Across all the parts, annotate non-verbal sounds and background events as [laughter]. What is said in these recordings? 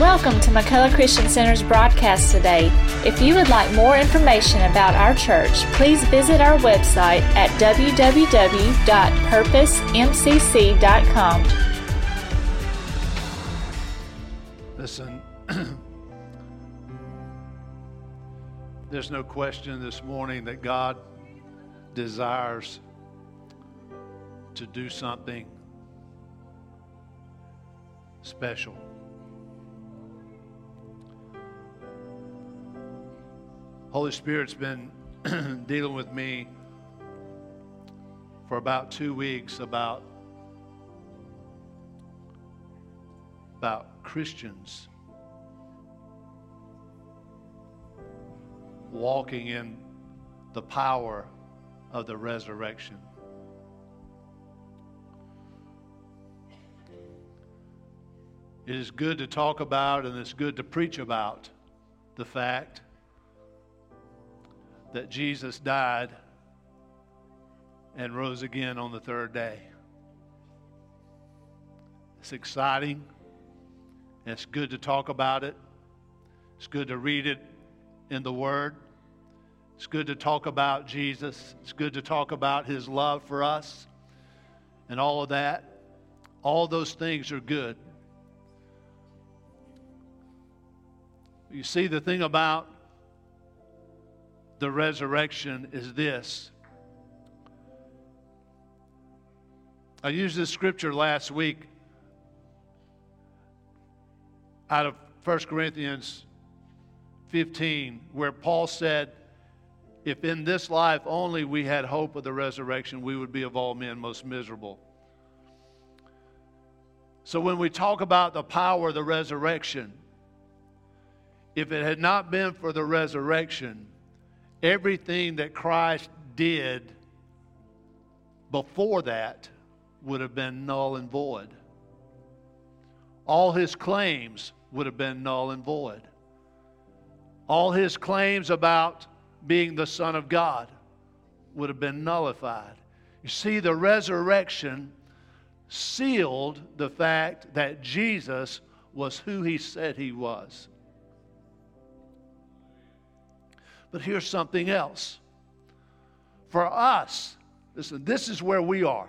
Welcome to McCullough Christian Center's broadcast today. If you would like more information about our church, please visit our website at www.purposemcc.com. Listen, [clears throat] there's no question this morning that God desires to do something special. Holy Spirit's been [clears throat] dealing with me for about two weeks about about Christians walking in the power of the resurrection. It is good to talk about and it's good to preach about the fact that Jesus died and rose again on the third day. It's exciting. It's good to talk about it. It's good to read it in the Word. It's good to talk about Jesus. It's good to talk about His love for us and all of that. All those things are good. You see, the thing about the resurrection is this. I used this scripture last week out of 1 Corinthians 15, where Paul said, If in this life only we had hope of the resurrection, we would be of all men most miserable. So when we talk about the power of the resurrection, if it had not been for the resurrection, everything that Christ did before that would have been null and void. All his claims would have been null and void. All his claims about being the Son of God would have been nullified. You see, the resurrection sealed the fact that Jesus was who he said he was. But here's something else. For us, listen, this is where we are.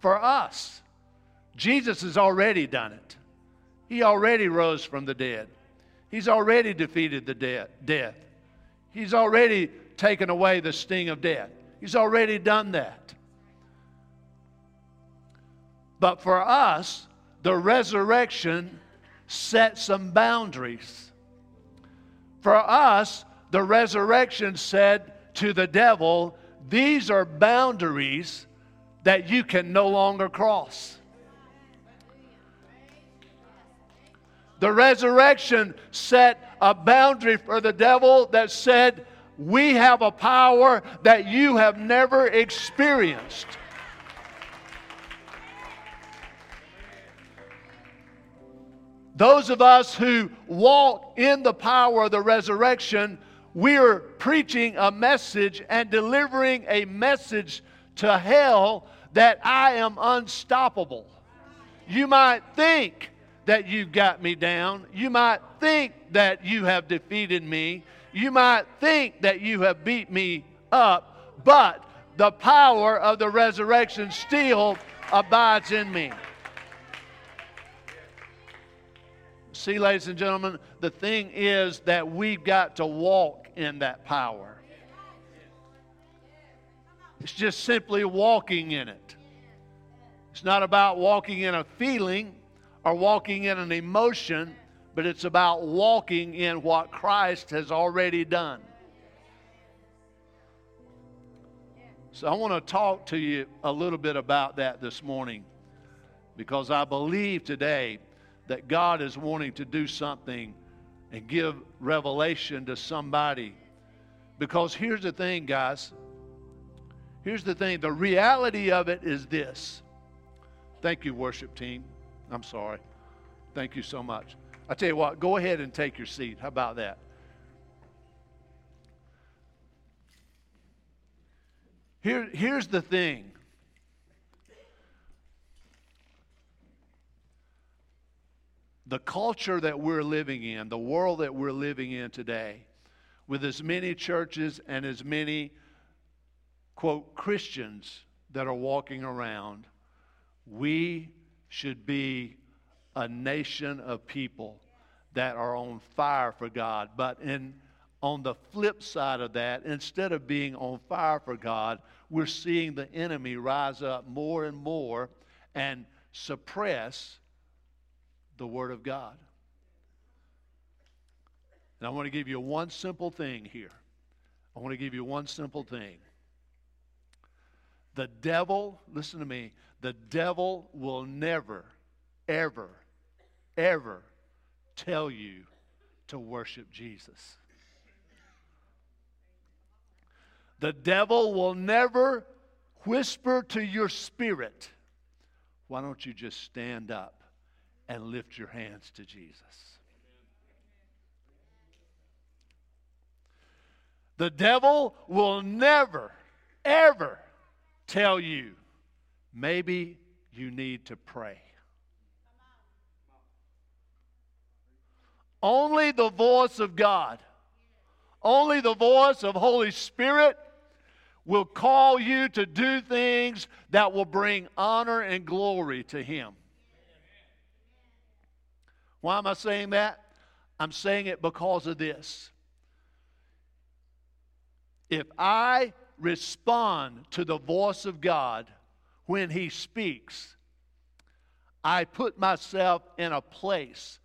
For us, Jesus has already done it. He already rose from the dead. He's already defeated the de- death. He's already taken away the sting of death. He's already done that. But for us, the resurrection set some boundaries. For us, the resurrection said to the devil, These are boundaries that you can no longer cross. The resurrection set a boundary for the devil that said, We have a power that you have never experienced. Those of us who walk in the power of the resurrection we're preaching a message and delivering a message to hell that I am unstoppable. You might think that you've got me down. You might think that you have defeated me. You might think that you have beat me up, but the power of the resurrection still abides in me. See, ladies and gentlemen, the thing is that we've got to walk in that power. It's just simply walking in it. It's not about walking in a feeling or walking in an emotion, but it's about walking in what Christ has already done. So I want to talk to you a little bit about that this morning because I believe today that God is wanting to do something and give revelation to somebody. Because here's the thing, guys. Here's the thing. The reality of it is this. Thank you, worship team. I'm sorry. Thank you so much. I tell you what, go ahead and take your seat. How about that? Here, here's the thing. The culture that we're living in, the world that we're living in today, with as many churches and as many, quote, Christians that are walking around, we should be a nation of people that are on fire for God. But in on the flip side of that, instead of being on fire for God, we're seeing the enemy rise up more and more and suppress the Word of God. And I want to give you one simple thing here. I want to give you one simple thing. The devil, listen to me, the devil will never, ever, ever tell you to worship Jesus. The devil will never whisper to your spirit, why don't you just stand up and lift your hands to Jesus? The devil will never, ever tell you, maybe you need to pray. Only the voice of God, only the voice of Holy Spirit will call you to do things that will bring honor and glory to Him. Why am I saying that? I'm saying it because of this. If I respond to the voice of God when He speaks, I put myself in a place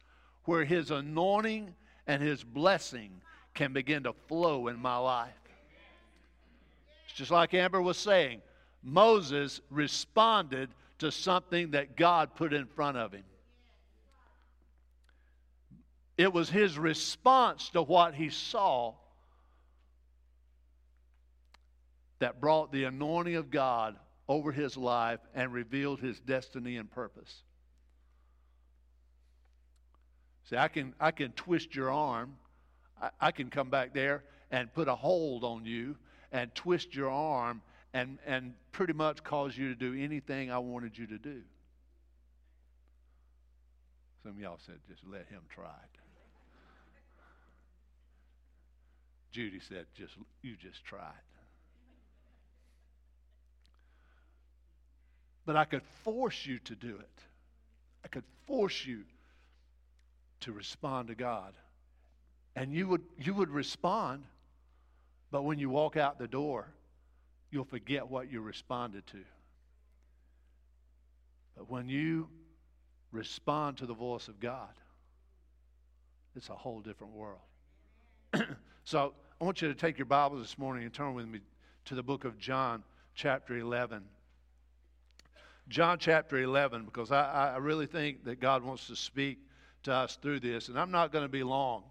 where His anointing and His blessing can begin to flow in my life. It's just like Amber was saying Moses responded to something that God put in front of him. It was his response to what he saw that brought the anointing of God over his life and revealed his destiny and purpose. See, I can, I can twist your arm. I, I can come back there and put a hold on you and twist your arm and, and pretty much cause you to do anything I wanted you to do. Some of y'all said, just let him try it. Judy said, just you just try it. But I could force you to do it. I could force you to respond to God. And you would you would respond, but when you walk out the door, you'll forget what you responded to. But when you respond to the voice of God, it's a whole different world. [clears throat] so I want you to take your Bibles this morning and turn with me to the book of John, chapter 11. John chapter 11, because I, I really think that God wants to speak to us through this. And I'm not going to be long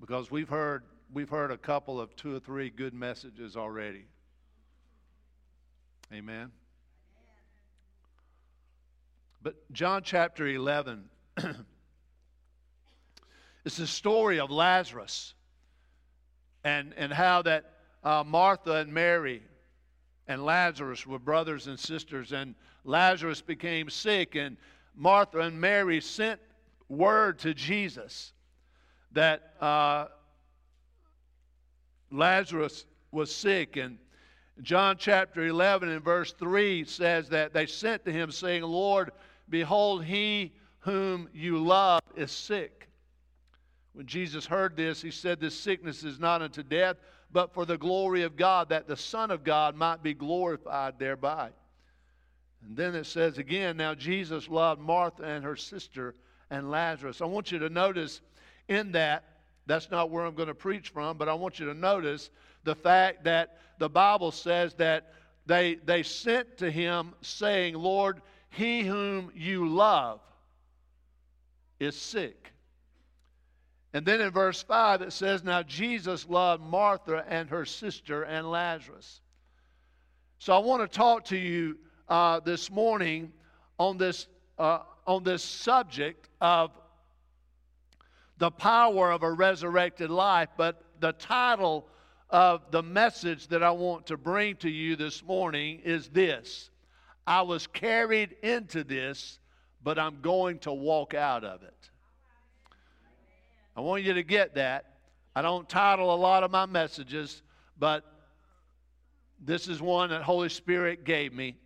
because we've heard, we've heard a couple of two or three good messages already. Amen. But John chapter 11, [clears throat] it's the story of Lazarus and, and how that uh, Martha and Mary and Lazarus were brothers and sisters, and Lazarus became sick, and Martha and Mary sent word to Jesus that uh, Lazarus was sick. And John chapter 11 and verse 3 says that they sent to him, saying, Lord, behold, he whom you love is sick. When Jesus heard this, he said, This sickness is not unto death, but for the glory of God, that the Son of God might be glorified thereby. And then it says again, Now Jesus loved Martha and her sister and Lazarus. I want you to notice in that, that's not where I'm going to preach from, but I want you to notice the fact that the Bible says that they, they sent to him saying, Lord, he whom you love is sick. And then in verse 5 it says, Now Jesus loved Martha and her sister and Lazarus. So I want to talk to you uh, this morning on this, uh, on this subject of the power of a resurrected life, but the title of the message that I want to bring to you this morning is this I was carried into this, but I'm going to walk out of it. I want you to get that. I don't title a lot of my messages, but this is one that Holy Spirit gave me.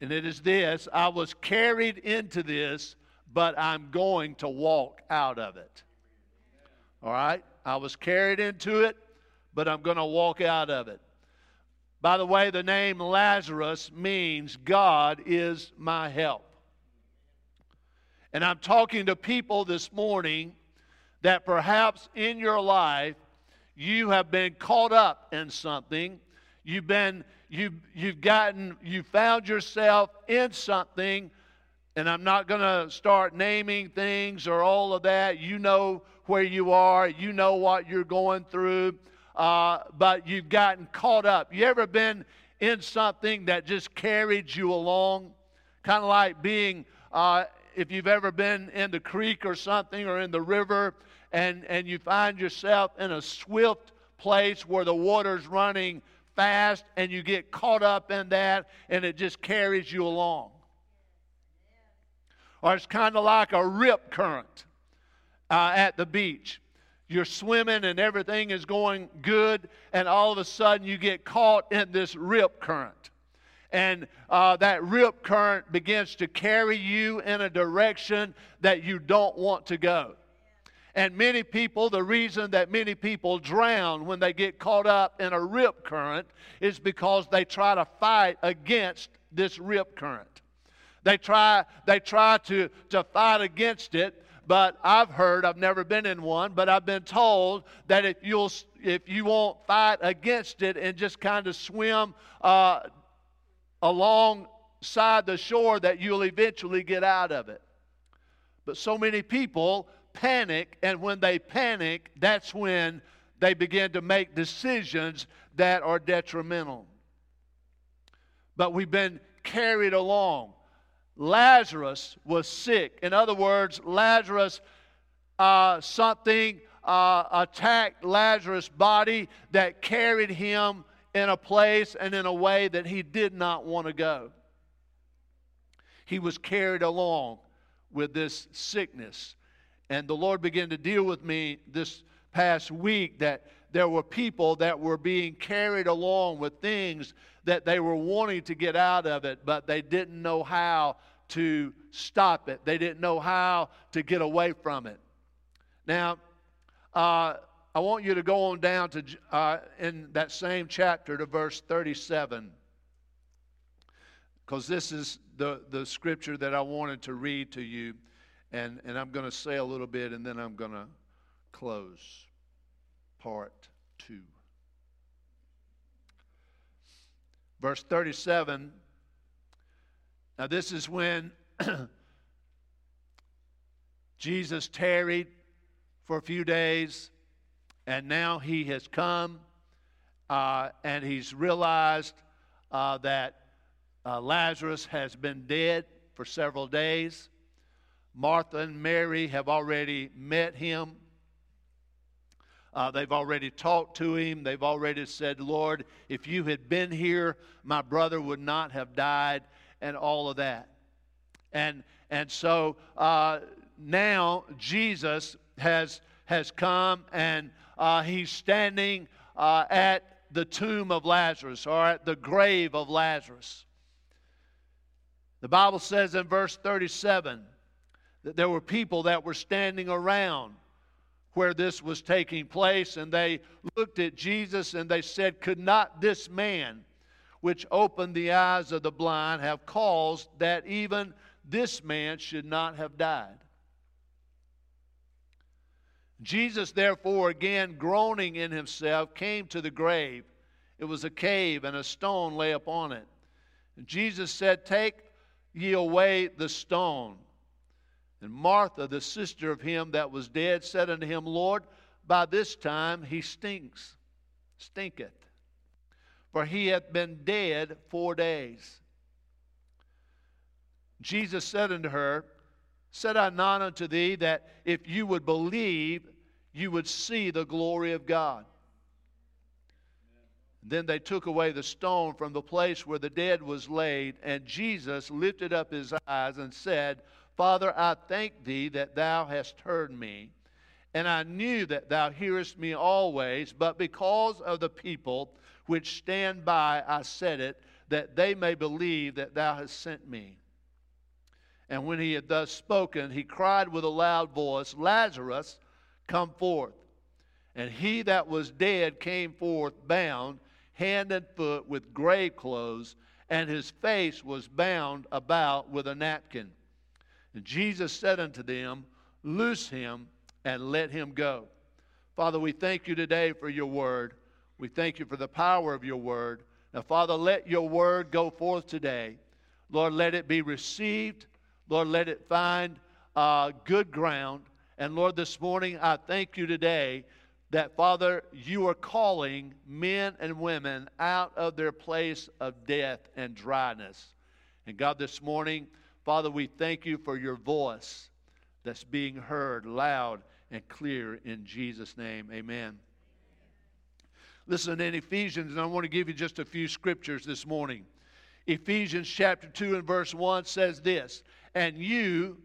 And it is this I was carried into this, but I'm going to walk out of it. All right? I was carried into it, but I'm going to walk out of it. By the way, the name Lazarus means God is my help. And I'm talking to people this morning that perhaps in your life you have been caught up in something. You've been, you've, you've gotten, you found yourself in something, and I'm not going to start naming things or all of that. You know where you are, you know what you're going through, uh, but you've gotten caught up. You ever been in something that just carried you along? Kind of like being, uh, if you've ever been in the creek or something or in the river and, and you find yourself in a swift place where the water's running fast and you get caught up in that and it just carries you along. Or it's kind of like a rip current uh, at the beach. You're swimming and everything is going good, and all of a sudden you get caught in this rip current. And uh, that rip current begins to carry you in a direction that you don't want to go. And many people, the reason that many people drown when they get caught up in a rip current is because they try to fight against this rip current. They try, they try to, to fight against it, but I've heard, I've never been in one, but I've been told that if, you'll, if you won't fight against it and just kind of swim uh, alongside the shore, that you'll eventually get out of it. But so many people panic, and when they panic, that's when they begin to make decisions that are detrimental. But we've been carried along. Lazarus was sick. In other words, Lazarus, uh, something uh, attacked Lazarus' body that carried him in a place and in a way that he did not want to go. He was carried along with this sickness. And the Lord began to deal with me this past week that there were people that were being carried along with things that they were wanting to get out of it, but they didn't know how to stop it. They didn't know how to get away from it. Now, uh, I want you to go on down to uh, in that same chapter to verse 37, because this is the, the scripture that I wanted to read to you. And, and I'm going to say a little bit and then I'm going to close part two. Verse 37. Now, this is when [clears throat] Jesus tarried for a few days, and now he has come uh, and he's realized uh, that uh, Lazarus has been dead for several days. Martha and Mary have already met him. Uh, they've already talked to him. They've already said, Lord, if you had been here, my brother would not have died, and all of that. And, and so uh, now Jesus has, has come and uh, he's standing uh, at the tomb of Lazarus or at the grave of Lazarus. The Bible says in verse 37 that there were people that were standing around where this was taking place, and they looked at Jesus and they said, Could not this man, which opened the eyes of the blind, have caused that even this man should not have died? Jesus, therefore, again groaning in himself, came to the grave. It was a cave, and a stone lay upon it. And Jesus said, Take ye away the stone. And Martha, the sister of him that was dead, said unto him, Lord, by this time he stinks, stinketh, for he hath been dead four days. Jesus said unto her, Said I not unto thee that if you would believe, you would see the glory of God? Then they took away the stone from the place where the dead was laid, and Jesus lifted up his eyes and said, Father, I thank thee that thou hast heard me, and I knew that thou hearest me always, but because of the people which stand by, I said it, that they may believe that thou hast sent me. And when he had thus spoken, he cried with a loud voice, Lazarus, come forth. And he that was dead came forth, bound hand and foot with grave clothes, and his face was bound about with a napkin. And Jesus said unto them, Loose him and let him go. Father, we thank you today for your word. We thank you for the power of your word. Now, Father, let your word go forth today. Lord, let it be received. Lord, let it find uh, good ground. And Lord, this morning, I thank you today that, Father, you are calling men and women out of their place of death and dryness. And God, this morning, Father, we thank you for your voice that's being heard loud and clear in Jesus' name. Amen. Listen, in Ephesians, and I want to give you just a few scriptures this morning. Ephesians chapter 2 and verse 1 says this And you,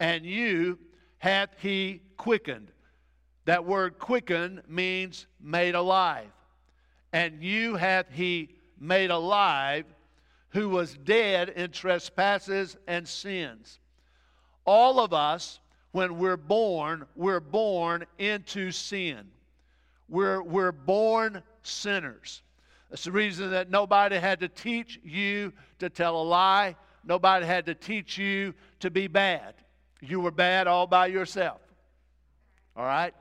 and you hath he quickened. That word quicken means made alive. And you hath he made alive who was dead in trespasses and sins. All of us when we're born, we're born into sin. We're, we're born sinners. That's the reason that nobody had to teach you to tell a lie. Nobody had to teach you to be bad. You were bad all by yourself. All right?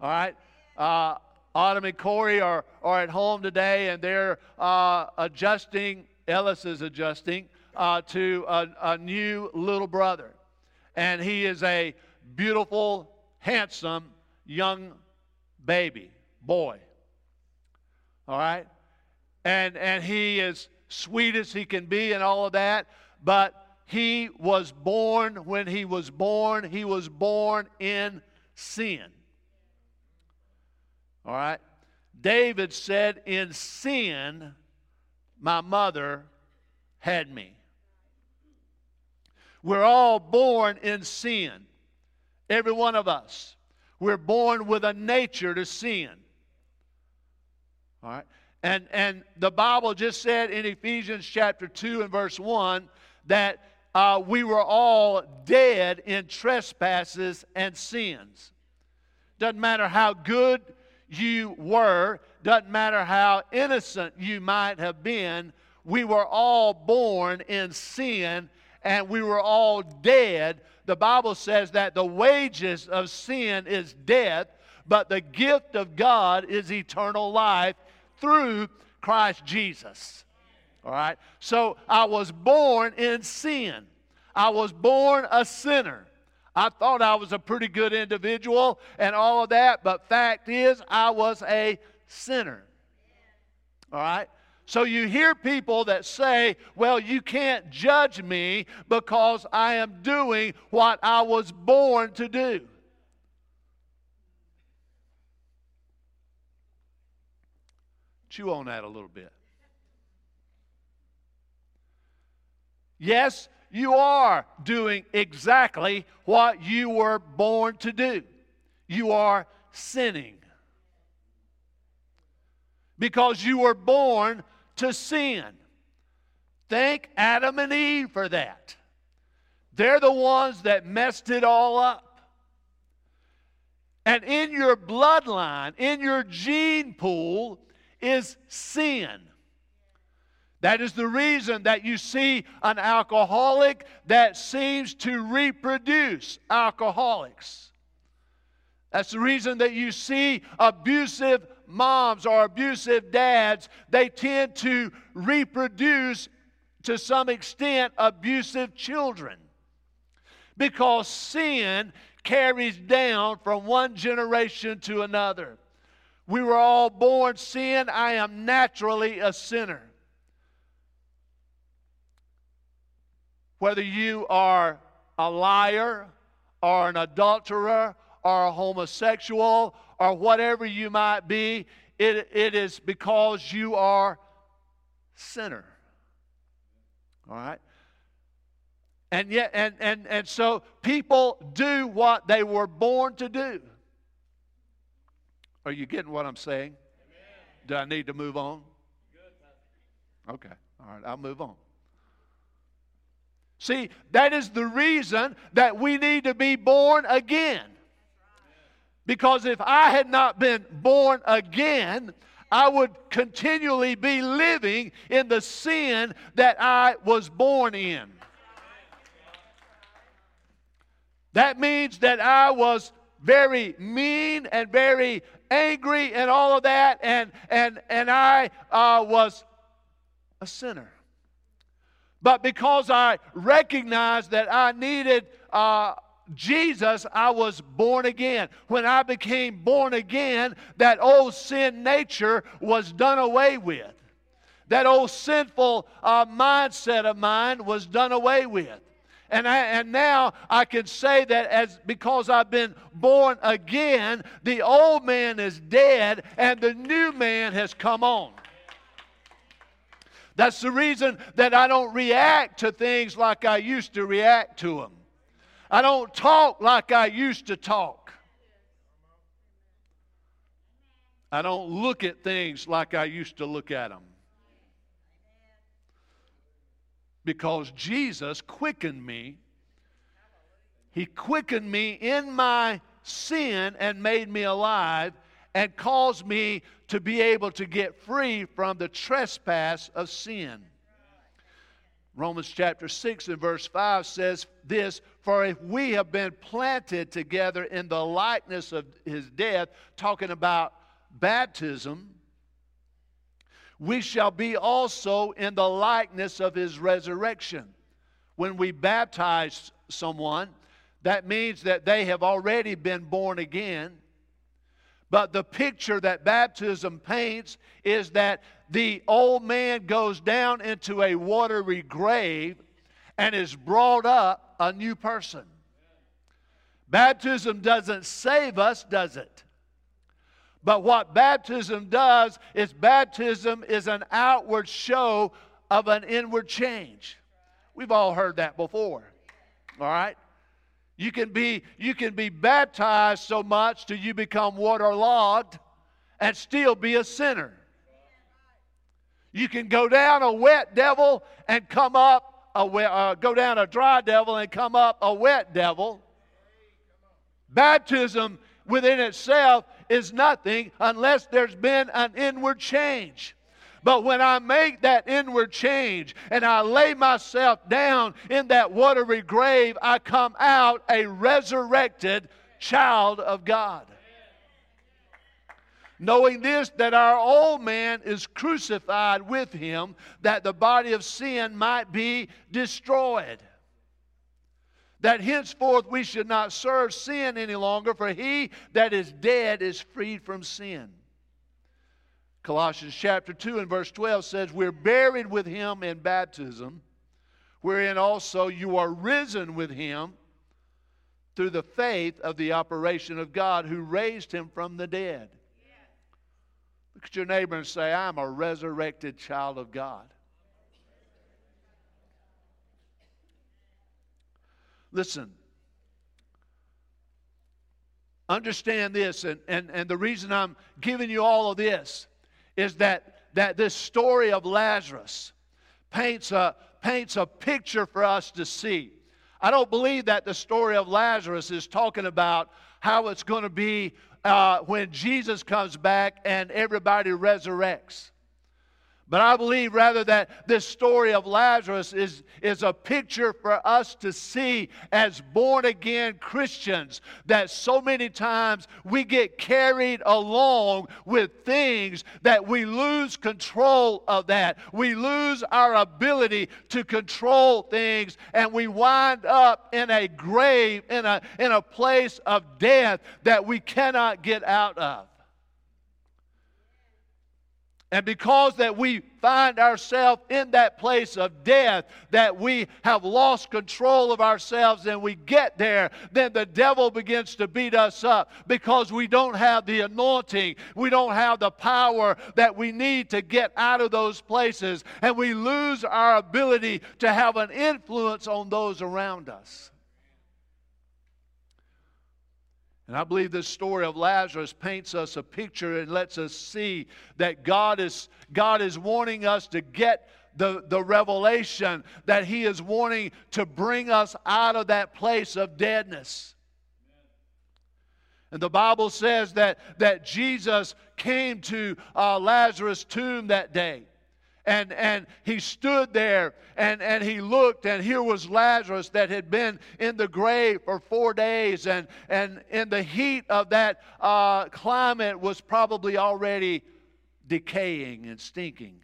All right? Uh, Autumn and Corey are, are at home today and they're uh, adjusting, Ellis is adjusting uh, to a, a new little brother and he is a beautiful, handsome young baby, boy. All right? And, and he is sweet as he can be and all of that, but he was born, when he was born, he was born in sin. All right? David said, In sin, my mother had me. We're all born in sin. Every one of us. We're born with a nature to sin. All right? And, and the Bible just said in Ephesians chapter 2 and verse 1 that uh, we were all dead in trespasses and sins. Doesn't matter how good you were, doesn't matter how innocent you might have been, we were all born in sin and we were all dead, the Bible says that the wages of sin is death, but the gift of God is eternal life through Christ Jesus. All right? So I was born in sin. I was born a sinner. I thought I was a pretty good individual and all of that, but fact is, I was a sinner. All right? So you hear people that say, well, you can't judge me because I am doing what I was born to do. Chew on that a little bit. Yes, you are doing exactly what you were born to do. You are sinning. Because you were born to sin. Thank Adam and Eve for that. They're the ones that messed it all up. And in your bloodline, in your gene pool, is sin. That is the reason that you see an alcoholic that seems to reproduce alcoholics. That's the reason that you see abusive moms or abusive dads, they tend to reproduce to some extent abusive children. Because sin carries down from one generation to another. We were all born sin. I am naturally a sinner. Whether you are a liar or an adulterer or a homosexual or whatever you might be, it, it is because you are sinner. All right? And yet, and, and, and so people do what they were born to do. Are you getting what I'm saying? Do I need to move on? Okay, all right, I'll move on. See, that is the reason that we need to be born again. Because if I had not been born again, I would continually be living in the sin that I was born in. That means that I was very mean and very angry and all of that, and, and, and I uh, was a sinner. But because I recognized that I needed uh, Jesus, I was born again. When I became born again, that old sin nature was done away with. That old sinful uh, mindset of mine was done away with. And, I, and now I can say that as because I've been born again, the old man is dead and the new man has come on. That's the reason that I don't react to things like I used to react to them. I don't talk like I used to talk. I don't look at things like I used to look at them. Because Jesus quickened me. He quickened me in my sin and made me alive and caused me to be able to get free from the trespass of sin. Romans chapter 6 and verse 5 says this For if we have been planted together in the likeness of his death, talking about baptism, we shall be also in the likeness of his resurrection. When we baptize someone, that means that they have already been born again. But the picture that baptism paints is that the old man goes down into a watery grave and is brought up a new person. Baptism doesn't save us, does it? But what baptism does is baptism is an outward show of an inward change. We've all heard that before. All right? You can be you can be baptized so much till you become waterlogged and still be a sinner. You can go down a wet devil and come up a wet, uh, go down a dry devil and come up a wet devil. Baptism within itself is nothing unless there's been an inward change. But when I make that inward change and I lay myself down in that watery grave, I come out a resurrected child of God. Knowing this, that our old man is crucified with him, that the body of sin might be destroyed that henceforth we should not serve sin any longer, for he that is dead is freed from sin. Colossians chapter 2 and verse 12 says, We're buried with him in baptism, wherein also you are risen with him through the faith of the operation of God who raised him from the dead. Look at your neighbor and say, I'm a resurrected child of God. Listen, understand this, and, and, and the reason I'm giving you all of this is that, that this story of Lazarus paints a, paints a picture for us to see. I don't believe that the story of Lazarus is talking about how it's going to be uh, when Jesus comes back and everybody resurrects. But I believe rather that this story of Lazarus is, is a picture for us to see as born again Christians that so many times we get carried along with things that we lose control of that. We lose our ability to control things and we wind up in a grave, in a, in a place of death that we cannot get out of. And because that we find ourselves in that place of death, that we have lost control of ourselves and we get there, then the devil begins to beat us up because we don't have the anointing. We don't have the power that we need to get out of those places. And we lose our ability to have an influence on those around us. And I believe this story of Lazarus paints us a picture and lets us see that God is, God is wanting us to get the, the revelation that He is wanting to bring us out of that place of deadness. And the Bible says that, that Jesus came to uh, Lazarus' tomb that day and, and he stood there and, and he looked, and here was Lazarus that had been in the grave for four days, and, and in the heat of that uh, climate was probably already decaying and stinking.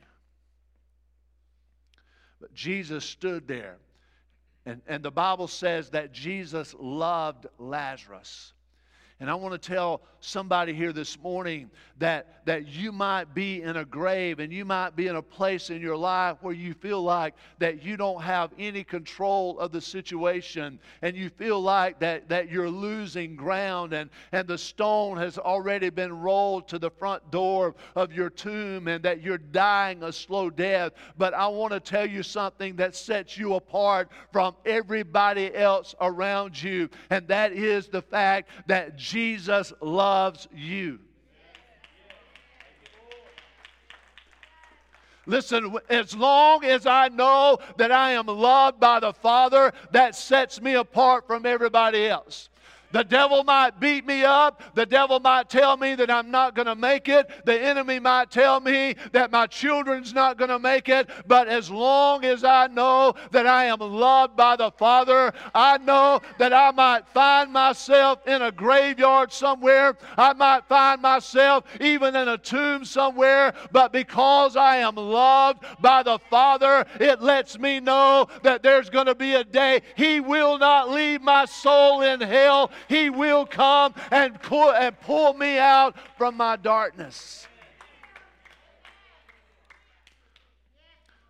But Jesus stood there, and, and the Bible says that Jesus loved Lazarus. And I want to tell somebody here this morning that, that you might be in a grave and you might be in a place in your life where you feel like that you don't have any control of the situation and you feel like that, that you're losing ground and, and the stone has already been rolled to the front door of your tomb and that you're dying a slow death. But I want to tell you something that sets you apart from everybody else around you, and that is the fact that Jesus loves you. Listen, as long as I know that I am loved by the Father, that sets me apart from everybody else. The devil might beat me up. The devil might tell me that I'm not going to make it. The enemy might tell me that my children's not going to make it. But as long as I know that I am loved by the Father, I know that I might find myself in a graveyard somewhere. I might find myself even in a tomb somewhere. But because I am loved by the Father, it lets me know that there's going to be a day He will not leave my soul in hell. He will come and pull, and pull me out from my darkness.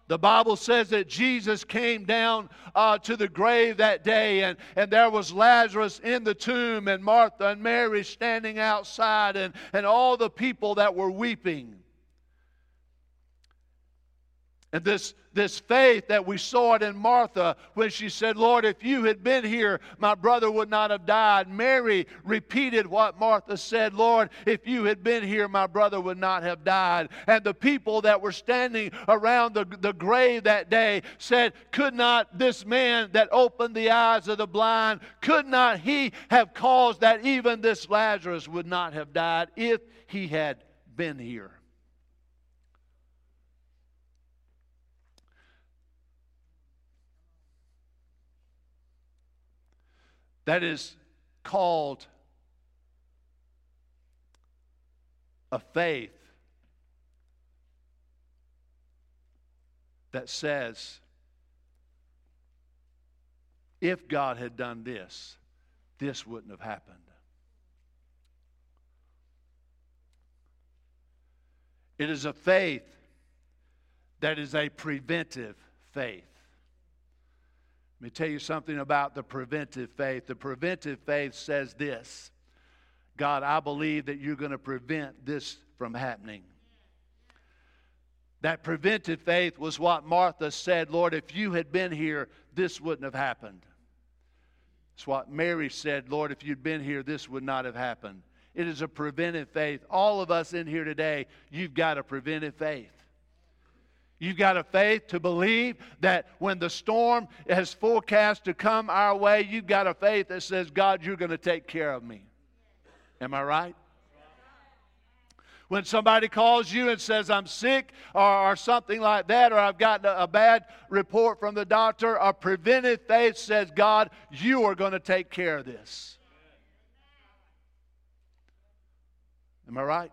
The Bible says that Jesus came down uh, to the grave that day, and, and there was Lazarus in the tomb, and Martha and Mary standing outside, and, and all the people that were weeping. And this, this faith that we saw it in Martha when she said, Lord, if you had been here, my brother would not have died. Mary repeated what Martha said, Lord, if you had been here, my brother would not have died. And the people that were standing around the, the grave that day said, Could not this man that opened the eyes of the blind, could not he have caused that even this Lazarus would not have died if he had been here? That is called a faith that says, if God had done this, this wouldn't have happened. It is a faith that is a preventive faith. Let me tell you something about the preventive faith. The preventive faith says this God, I believe that you're going to prevent this from happening. That preventive faith was what Martha said, Lord, if you had been here, this wouldn't have happened. It's what Mary said, Lord, if you'd been here, this would not have happened. It is a preventive faith. All of us in here today, you've got a preventive faith. You've got a faith to believe that when the storm has forecast to come our way, you've got a faith that says, God, you're going to take care of me. Am I right? When somebody calls you and says, I'm sick or, or something like that, or I've got a, a bad report from the doctor, a preventive faith says, God, you are going to take care of this. Am I right?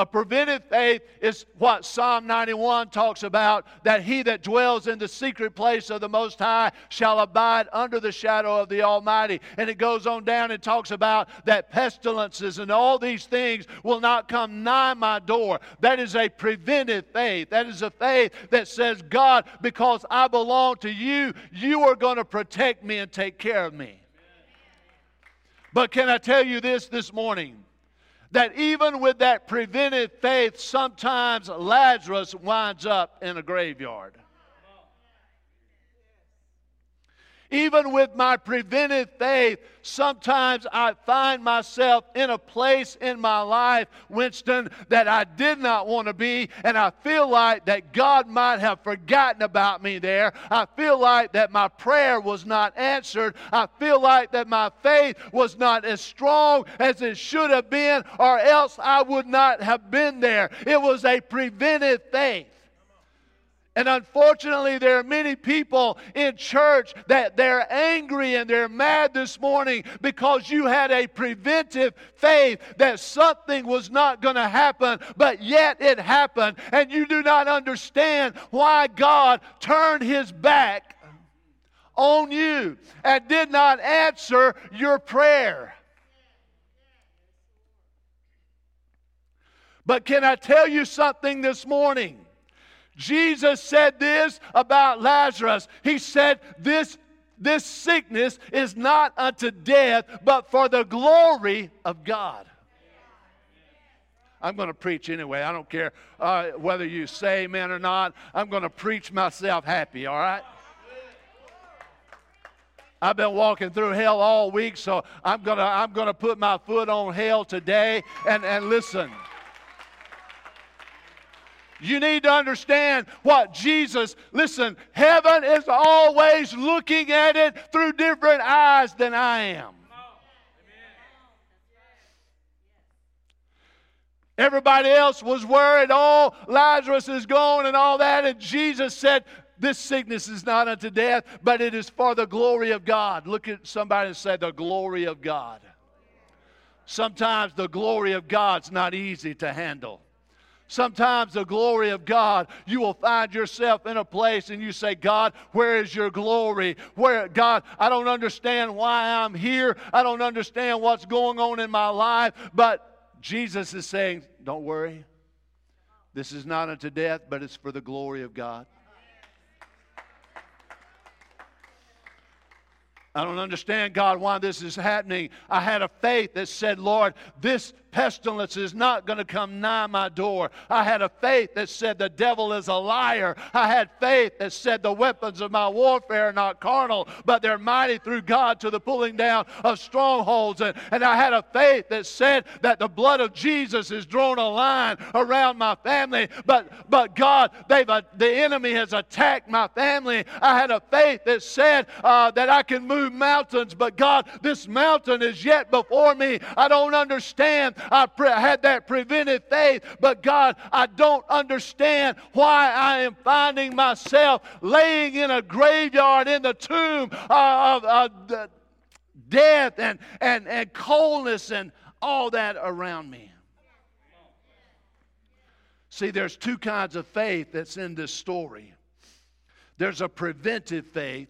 A preventive faith is what Psalm 91 talks about that he that dwells in the secret place of the Most High shall abide under the shadow of the Almighty. And it goes on down and talks about that pestilences and all these things will not come nigh my door. That is a preventive faith. That is a faith that says, God, because I belong to you, you are going to protect me and take care of me. But can I tell you this this morning? That even with that preventive faith, sometimes Lazarus winds up in a graveyard. Even with my preventive faith, sometimes I find myself in a place in my life, Winston, that I did not want to be, and I feel like that God might have forgotten about me there. I feel like that my prayer was not answered. I feel like that my faith was not as strong as it should have been, or else I would not have been there. It was a preventive faith. And unfortunately, there are many people in church that they're angry and they're mad this morning because you had a preventive faith that something was not going to happen, but yet it happened. And you do not understand why God turned his back on you and did not answer your prayer. But can I tell you something this morning? Jesus said this about Lazarus. He said, This, this sickness is not unto death, but for the glory of God. I'm going to preach anyway. I don't care uh, whether you say amen or not. I'm going to preach myself happy, all right? I've been walking through hell all week, so I'm going to I'm going to put my foot on hell today. And, and listen. You need to understand what Jesus, listen, heaven is always looking at it through different eyes than I am. Everybody else was worried, oh, Lazarus is gone and all that. And Jesus said, This sickness is not unto death, but it is for the glory of God. Look at somebody and say, The glory of God. Sometimes the glory of God's not easy to handle. Sometimes the glory of God, you will find yourself in a place and you say, God, where is your glory? Where, God, I don't understand why I'm here. I don't understand what's going on in my life. But Jesus is saying, don't worry. This is not unto death, but it's for the glory of God. I don't understand, God, why this is happening. I had a faith that said, Lord, this pestilence is not going to come nigh my door. I had a faith that said the devil is a liar. I had faith that said the weapons of my warfare are not carnal, but they're mighty through God to the pulling down of strongholds. And, and I had a faith that said that the blood of Jesus has drawn a line around my family. But, but God, they've, uh, the enemy has attacked my family. I had a faith that said uh, that I can move mountains, but God, this mountain is yet before me. I don't understand I pre- had that preventive faith, but God, I don't understand why I am finding myself laying in a graveyard in the tomb of, of death and, and, and coldness and all that around me. See, there's two kinds of faith that's in this story. There's a preventive faith,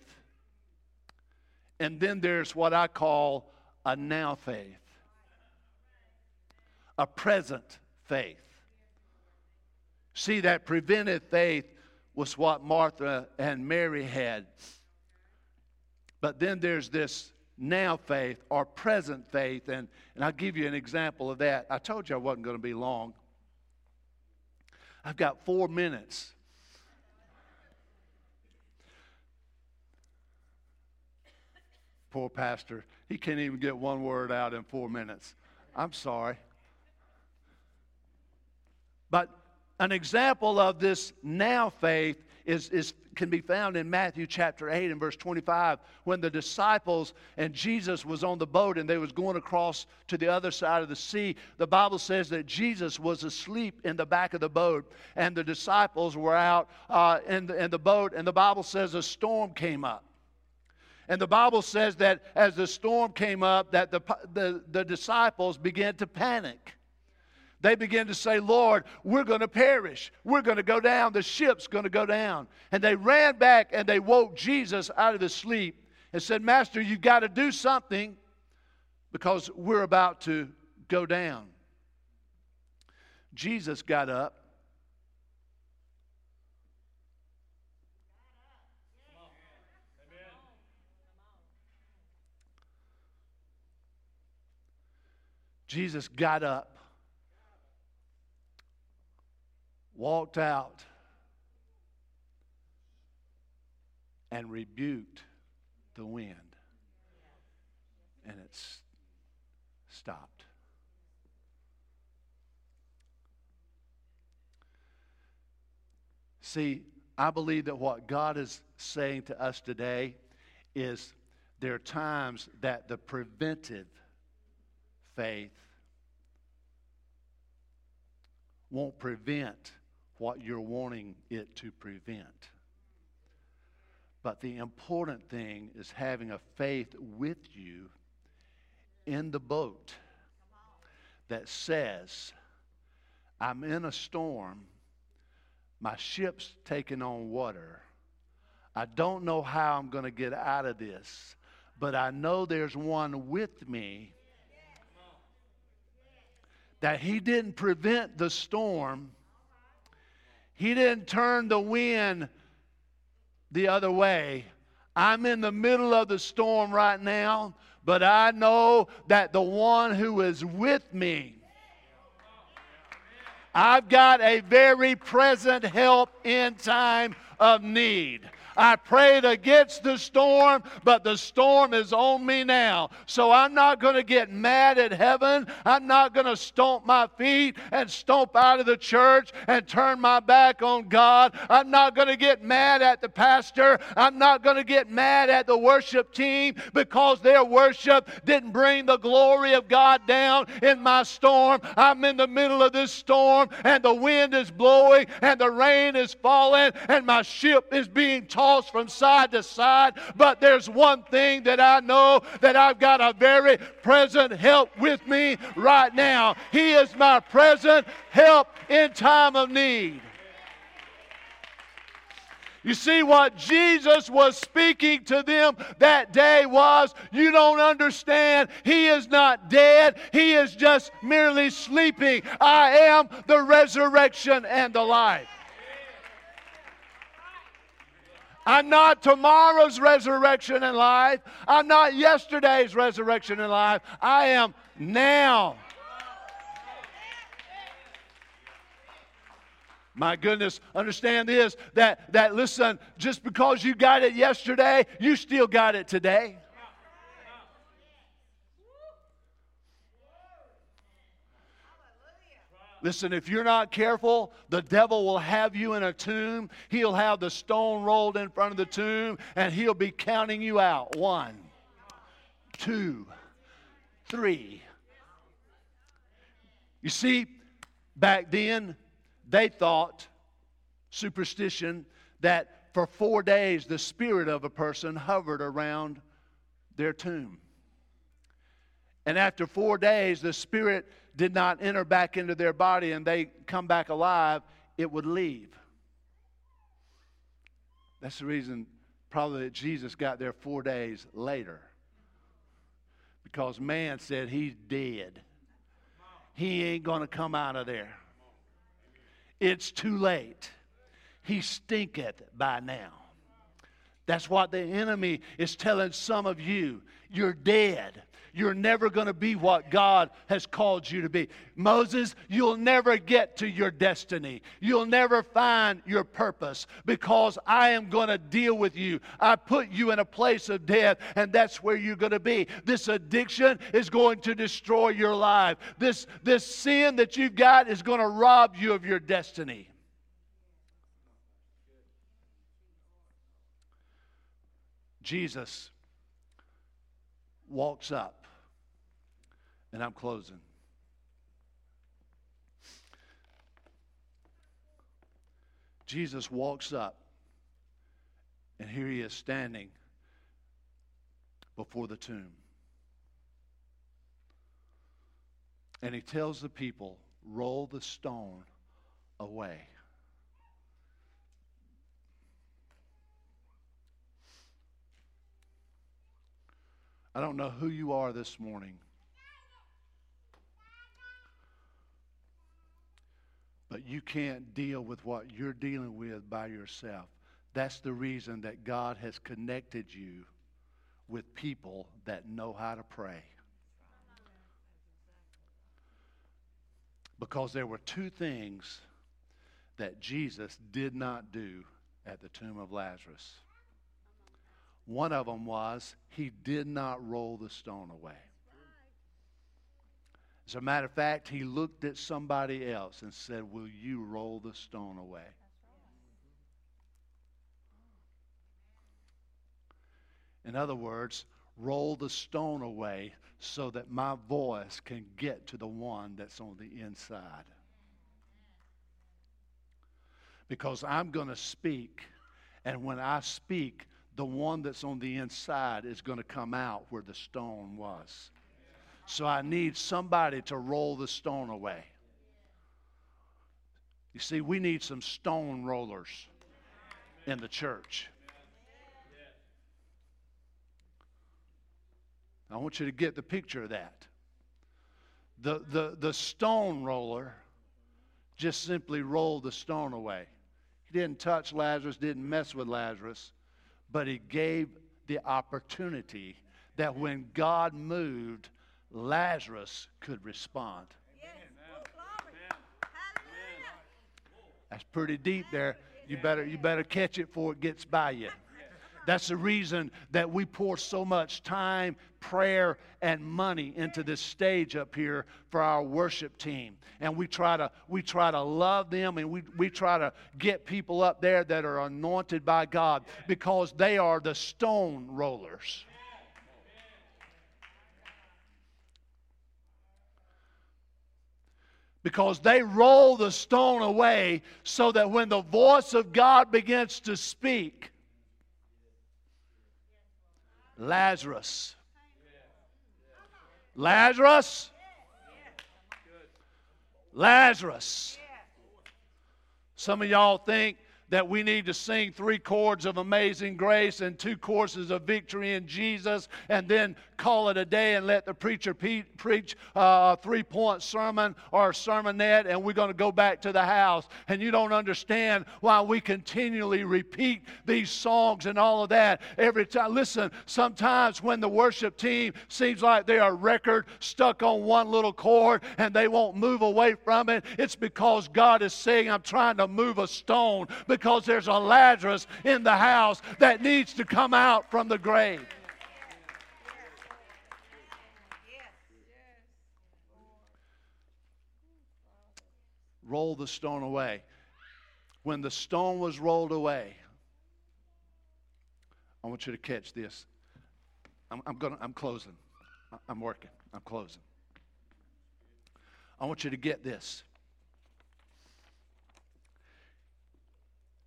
and then there's what I call a now faith a present faith. See, that preventive faith was what Martha and Mary had. But then there's this now faith or present faith, and, and I'll give you an example of that. I told you I wasn't going to be long. I've got four minutes. Poor pastor, he can't even get one word out in four minutes. I'm sorry. But an example of this now faith is, is, can be found in Matthew chapter 8 and verse 25 when the disciples and Jesus was on the boat and they was going across to the other side of the sea. The Bible says that Jesus was asleep in the back of the boat and the disciples were out uh, in, the, in the boat and the Bible says a storm came up. And the Bible says that as the storm came up that the, the, the disciples began to panic they begin to say, Lord, we're going to perish. We're going to go down. The ship's going to go down. And they ran back and they woke Jesus out of his sleep and said, Master, you've got to do something because we're about to go down. Jesus got up. Jesus got up walked out and rebuked the wind. And it stopped. See, I believe that what God is saying to us today is there are times that the preventive faith won't prevent what you're wanting it to prevent. But the important thing is having a faith with you in the boat that says, I'm in a storm, my ship's taking on water. I don't know how I'm going to get out of this, but I know there's one with me that he didn't prevent the storm. He didn't turn the wind the other way. I'm in the middle of the storm right now, but I know that the one who is with me, I've got a very present help in time of need. I prayed against the storm, but the storm is on me now. So I'm not going to get mad at heaven. I'm not going to stomp my feet and stomp out of the church and turn my back on God. I'm not going to get mad at the pastor. I'm not going to get mad at the worship team because their worship didn't bring the glory of God down in my storm. I'm in the middle of this storm and the wind is blowing and the rain is falling and my ship is being tossed tossed from side to side. But there's one thing that I know that I've got a very present help with me right now. He is my present help in time of need. You see, what Jesus was speaking to them that day was you don't understand. He is not dead, He is just merely sleeping. I am the resurrection and the life. I'm not tomorrow's resurrection and life. I'm not yesterday's resurrection and life. I am now. My goodness, understand this that, that listen, just because you got it yesterday, you still got it today. Listen, if you're not careful, the devil will have you in a tomb. He'll have the stone rolled in front of the tomb and he'll be counting you out. One, two, three. You see, back then, they thought, superstition, that for four days the spirit of a person hovered around their tomb. And after four days, the spirit did not enter back into their body and they come back alive, it would leave. That's the reason, probably, that Jesus got there four days later. Because man said he's dead. He ain't going to come out of there. It's too late. He stinketh by now. That's what the enemy is telling some of you. You're dead you're never going to be what God has called you to be. Moses, you'll never get to your destiny. You'll never find your purpose because I am going to deal with you. I put you in a place of death, and that's where you're going to be. This addiction is going to destroy your life. This, this sin that you've got is going to rob you of your destiny. Jesus walks up and I'm closing. Jesus walks up, and here he is standing before the tomb. And he tells the people, Roll the stone away. I don't know who you are this morning. But you can't deal with what you're dealing with by yourself. That's the reason that God has connected you with people that know how to pray. Because there were two things that Jesus did not do at the tomb of Lazarus. One of them was he did not roll the stone away. As a matter of fact, he looked at somebody else and said, Will you roll the stone away? In other words, roll the stone away so that my voice can get to the one that's on the inside. Because I'm going to speak, and when I speak, the one that's on the inside is going to come out where the stone was. So I need somebody to roll the stone away. You see, we need some stone rollers in the church. I want you to get the picture of that. The, the, the stone roller just simply rolled the stone away. He didn't touch Lazarus, didn't mess with Lazarus, but he gave the opportunity that when God moved, Lazarus could respond. That's pretty deep there. You better, you better catch it before it gets by you. That's the reason that we pour so much time, prayer, and money into this stage up here for our worship team. And we try to we try to love them and we, we try to get people up there that are anointed by God because they are the stone rollers. Because they roll the stone away so that when the voice of God begins to speak, Lazarus. Lazarus. Lazarus. Some of y'all think that we need to sing three chords of amazing grace and two courses of victory in Jesus and then call it a day and let the preacher pe- preach uh, a three point sermon or a sermonette and we're going to go back to the house. And you don't understand why we continually repeat these songs and all of that every time. Listen, sometimes when the worship team seems like they are record stuck on one little chord and they won't move away from it, it's because God is saying, I'm trying to move a stone because there's a Lazarus in the house that needs to come out from the grave. Roll the stone away. When the stone was rolled away, I want you to catch this. I'm, I'm, gonna, I'm closing. I'm working. I'm closing. I want you to get this.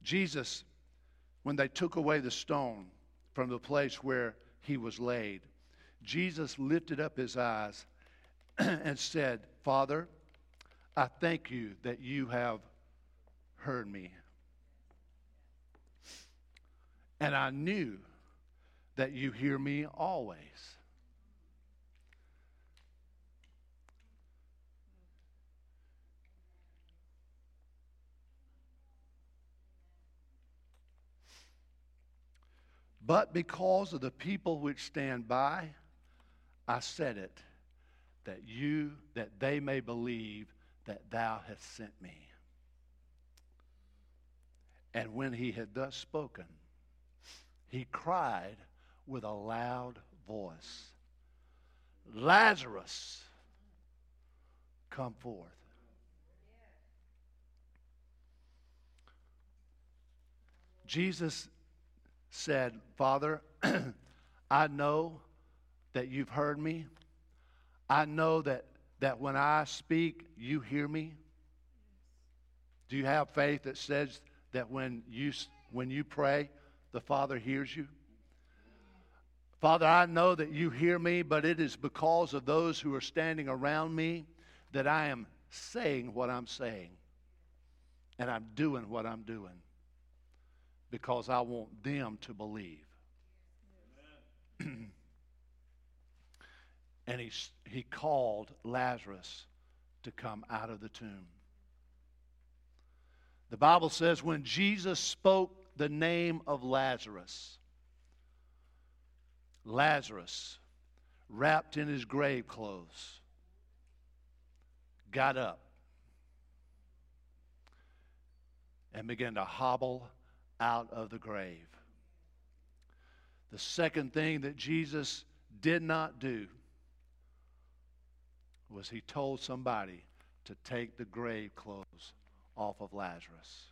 Jesus, when they took away the stone from the place where he was laid, Jesus lifted up his eyes [clears throat] and said, Father, I thank you that you have heard me. And I knew that you hear me always. But because of the people which stand by, I said it, that you, that they may believe that thou hast sent me. And when he had thus spoken, he cried with a loud voice, Lazarus, come forth. Jesus said, Father, [clears throat] I know that you've heard me. I know that, that when I speak, you hear me. Do you have faith that says that when you, when you pray, the Father hears you? Father, I know that you hear me, but it is because of those who are standing around me that I am saying what I'm saying and I'm doing what I'm doing because I want them to believe. [clears throat] and he, he called Lazarus to come out of the tomb. The Bible says when Jesus spoke the name of Lazarus, Lazarus, wrapped in his grave clothes, got up and began to hobble out of the grave. The second thing that Jesus did not do was he told somebody to take the grave clothes off of Lazarus.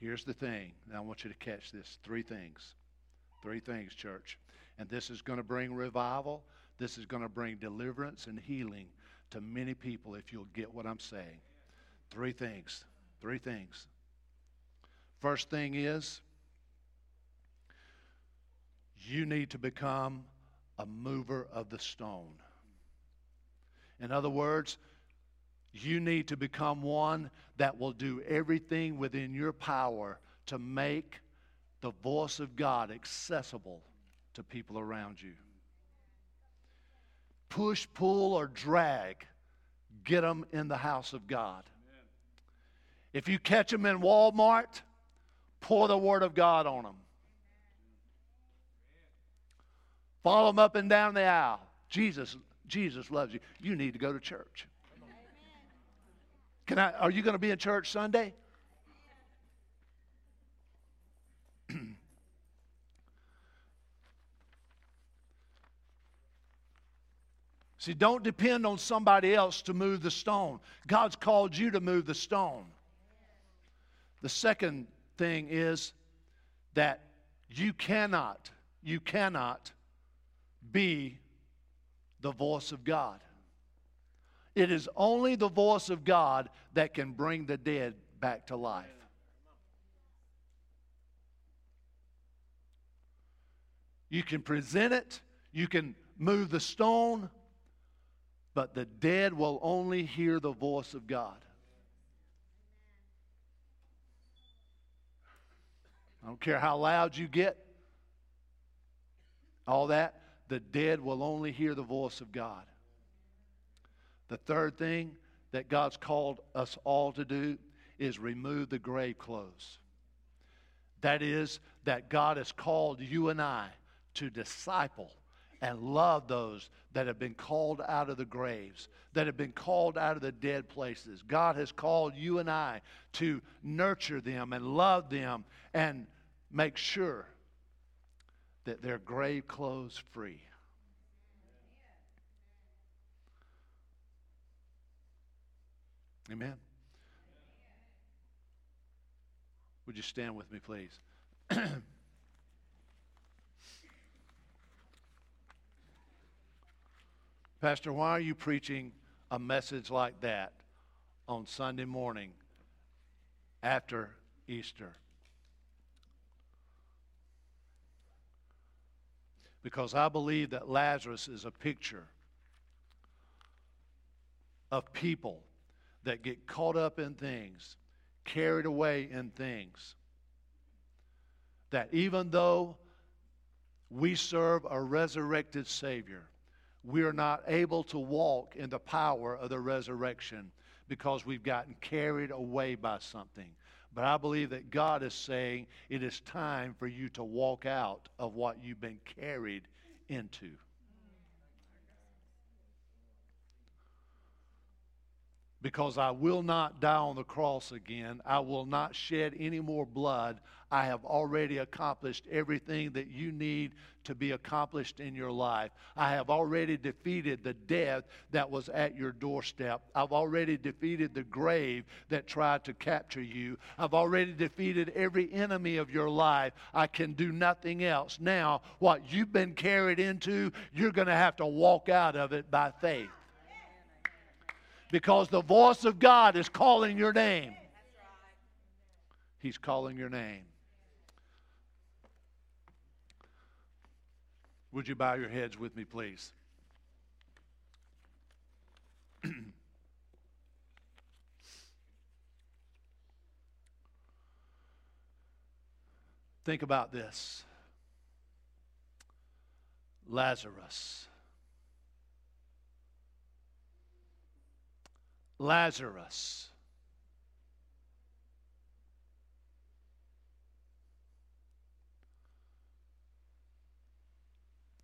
Here's the thing. Now I want you to catch this. Three things. Three things, church. And this is going to bring revival. This is going to bring deliverance and healing to many people if you'll get what I'm saying. Three things. Three things. First thing is, you need to become a mover of the stone. In other words, you need to become one that will do everything within your power to make the voice of God accessible to people around you. Push, pull, or drag, get them in the house of God. If you catch them in Walmart, pour the Word of God on them. Follow them up and down the aisle. Jesus, Jesus loves you. You need to go to church. Can I, are you going to be in church Sunday? [clears throat] See, don't depend on somebody else to move the stone. God's called you to move the stone. The second thing is that you cannot, you cannot be the voice of God. It is only the voice of God that can bring the dead back to life. You can present it, you can move the stone, but the dead will only hear the voice of God. I don't care how loud you get, all that, the dead will only hear the voice of God. The third thing that God's called us all to do is remove the grave clothes. That is, that God has called you and I to disciple and love those that have been called out of the graves, that have been called out of the dead places. God has called you and I to nurture them and love them and make sure that they're grave clothes free. Amen. Would you stand with me, please? [clears throat] Pastor, why are you preaching a message like that on Sunday morning after Easter? Because I believe that Lazarus is a picture of people that get caught up in things, carried away in things. That even though we serve a resurrected Savior, we are not able to walk in the power of the resurrection because we've gotten carried away by something. But I believe that God is saying it is time for you to walk out of what you've been carried into. because I will not die on the cross again. I will not shed any more blood. I have already accomplished everything that you need to be accomplished in your life. I have already defeated the death that was at your doorstep. I've already defeated the grave that tried to capture you. I've already defeated every enemy of your life. I can do nothing else. Now, what you've been carried into, you're going to have to walk out of it by faith because the voice of God is calling your name. He's calling your name. Would you bow your heads with me, please? [clears throat] Think about this Lazarus Lazarus.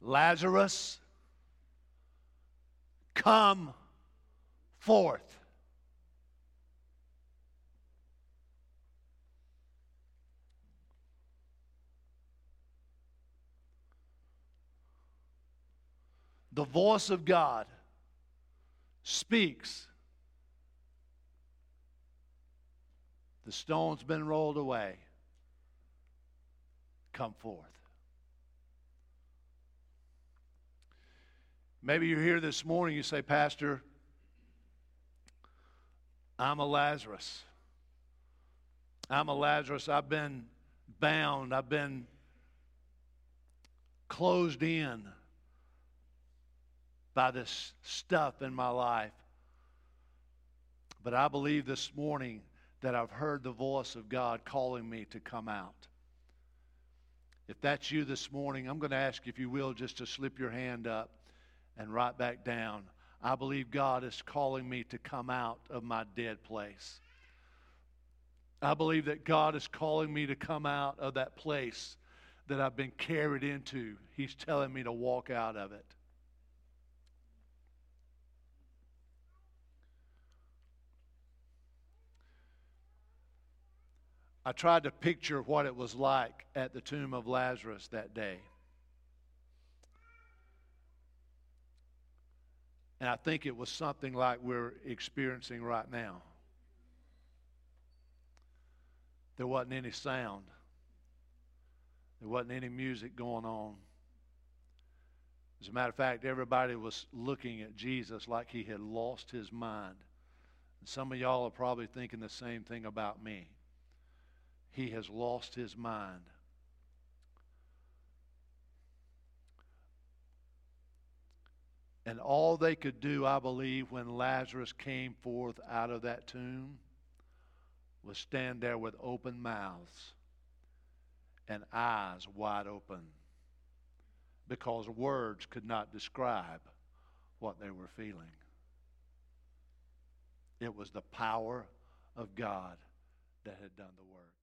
Lazarus, come forth. The voice of God speaks. The stone's been rolled away. Come forth. Maybe you're here this morning, you say, Pastor, I'm a Lazarus. I'm a Lazarus. I've been bound. I've been closed in by this stuff in my life. But I believe this morning that I've heard the voice of God calling me to come out. If that's you this morning, I'm going to ask if you will just to slip your hand up and right back down. I believe God is calling me to come out of my dead place. I believe that God is calling me to come out of that place that I've been carried into. He's telling me to walk out of it. I tried to picture what it was like at the tomb of Lazarus that day. And I think it was something like we're experiencing right now. There wasn't any sound, there wasn't any music going on. As a matter of fact, everybody was looking at Jesus like he had lost his mind. And some of y'all are probably thinking the same thing about me he has lost his mind. And all they could do, I believe, when Lazarus came forth out of that tomb was stand there with open mouths and eyes wide open because words could not describe what they were feeling. It was the power of God that had done the work.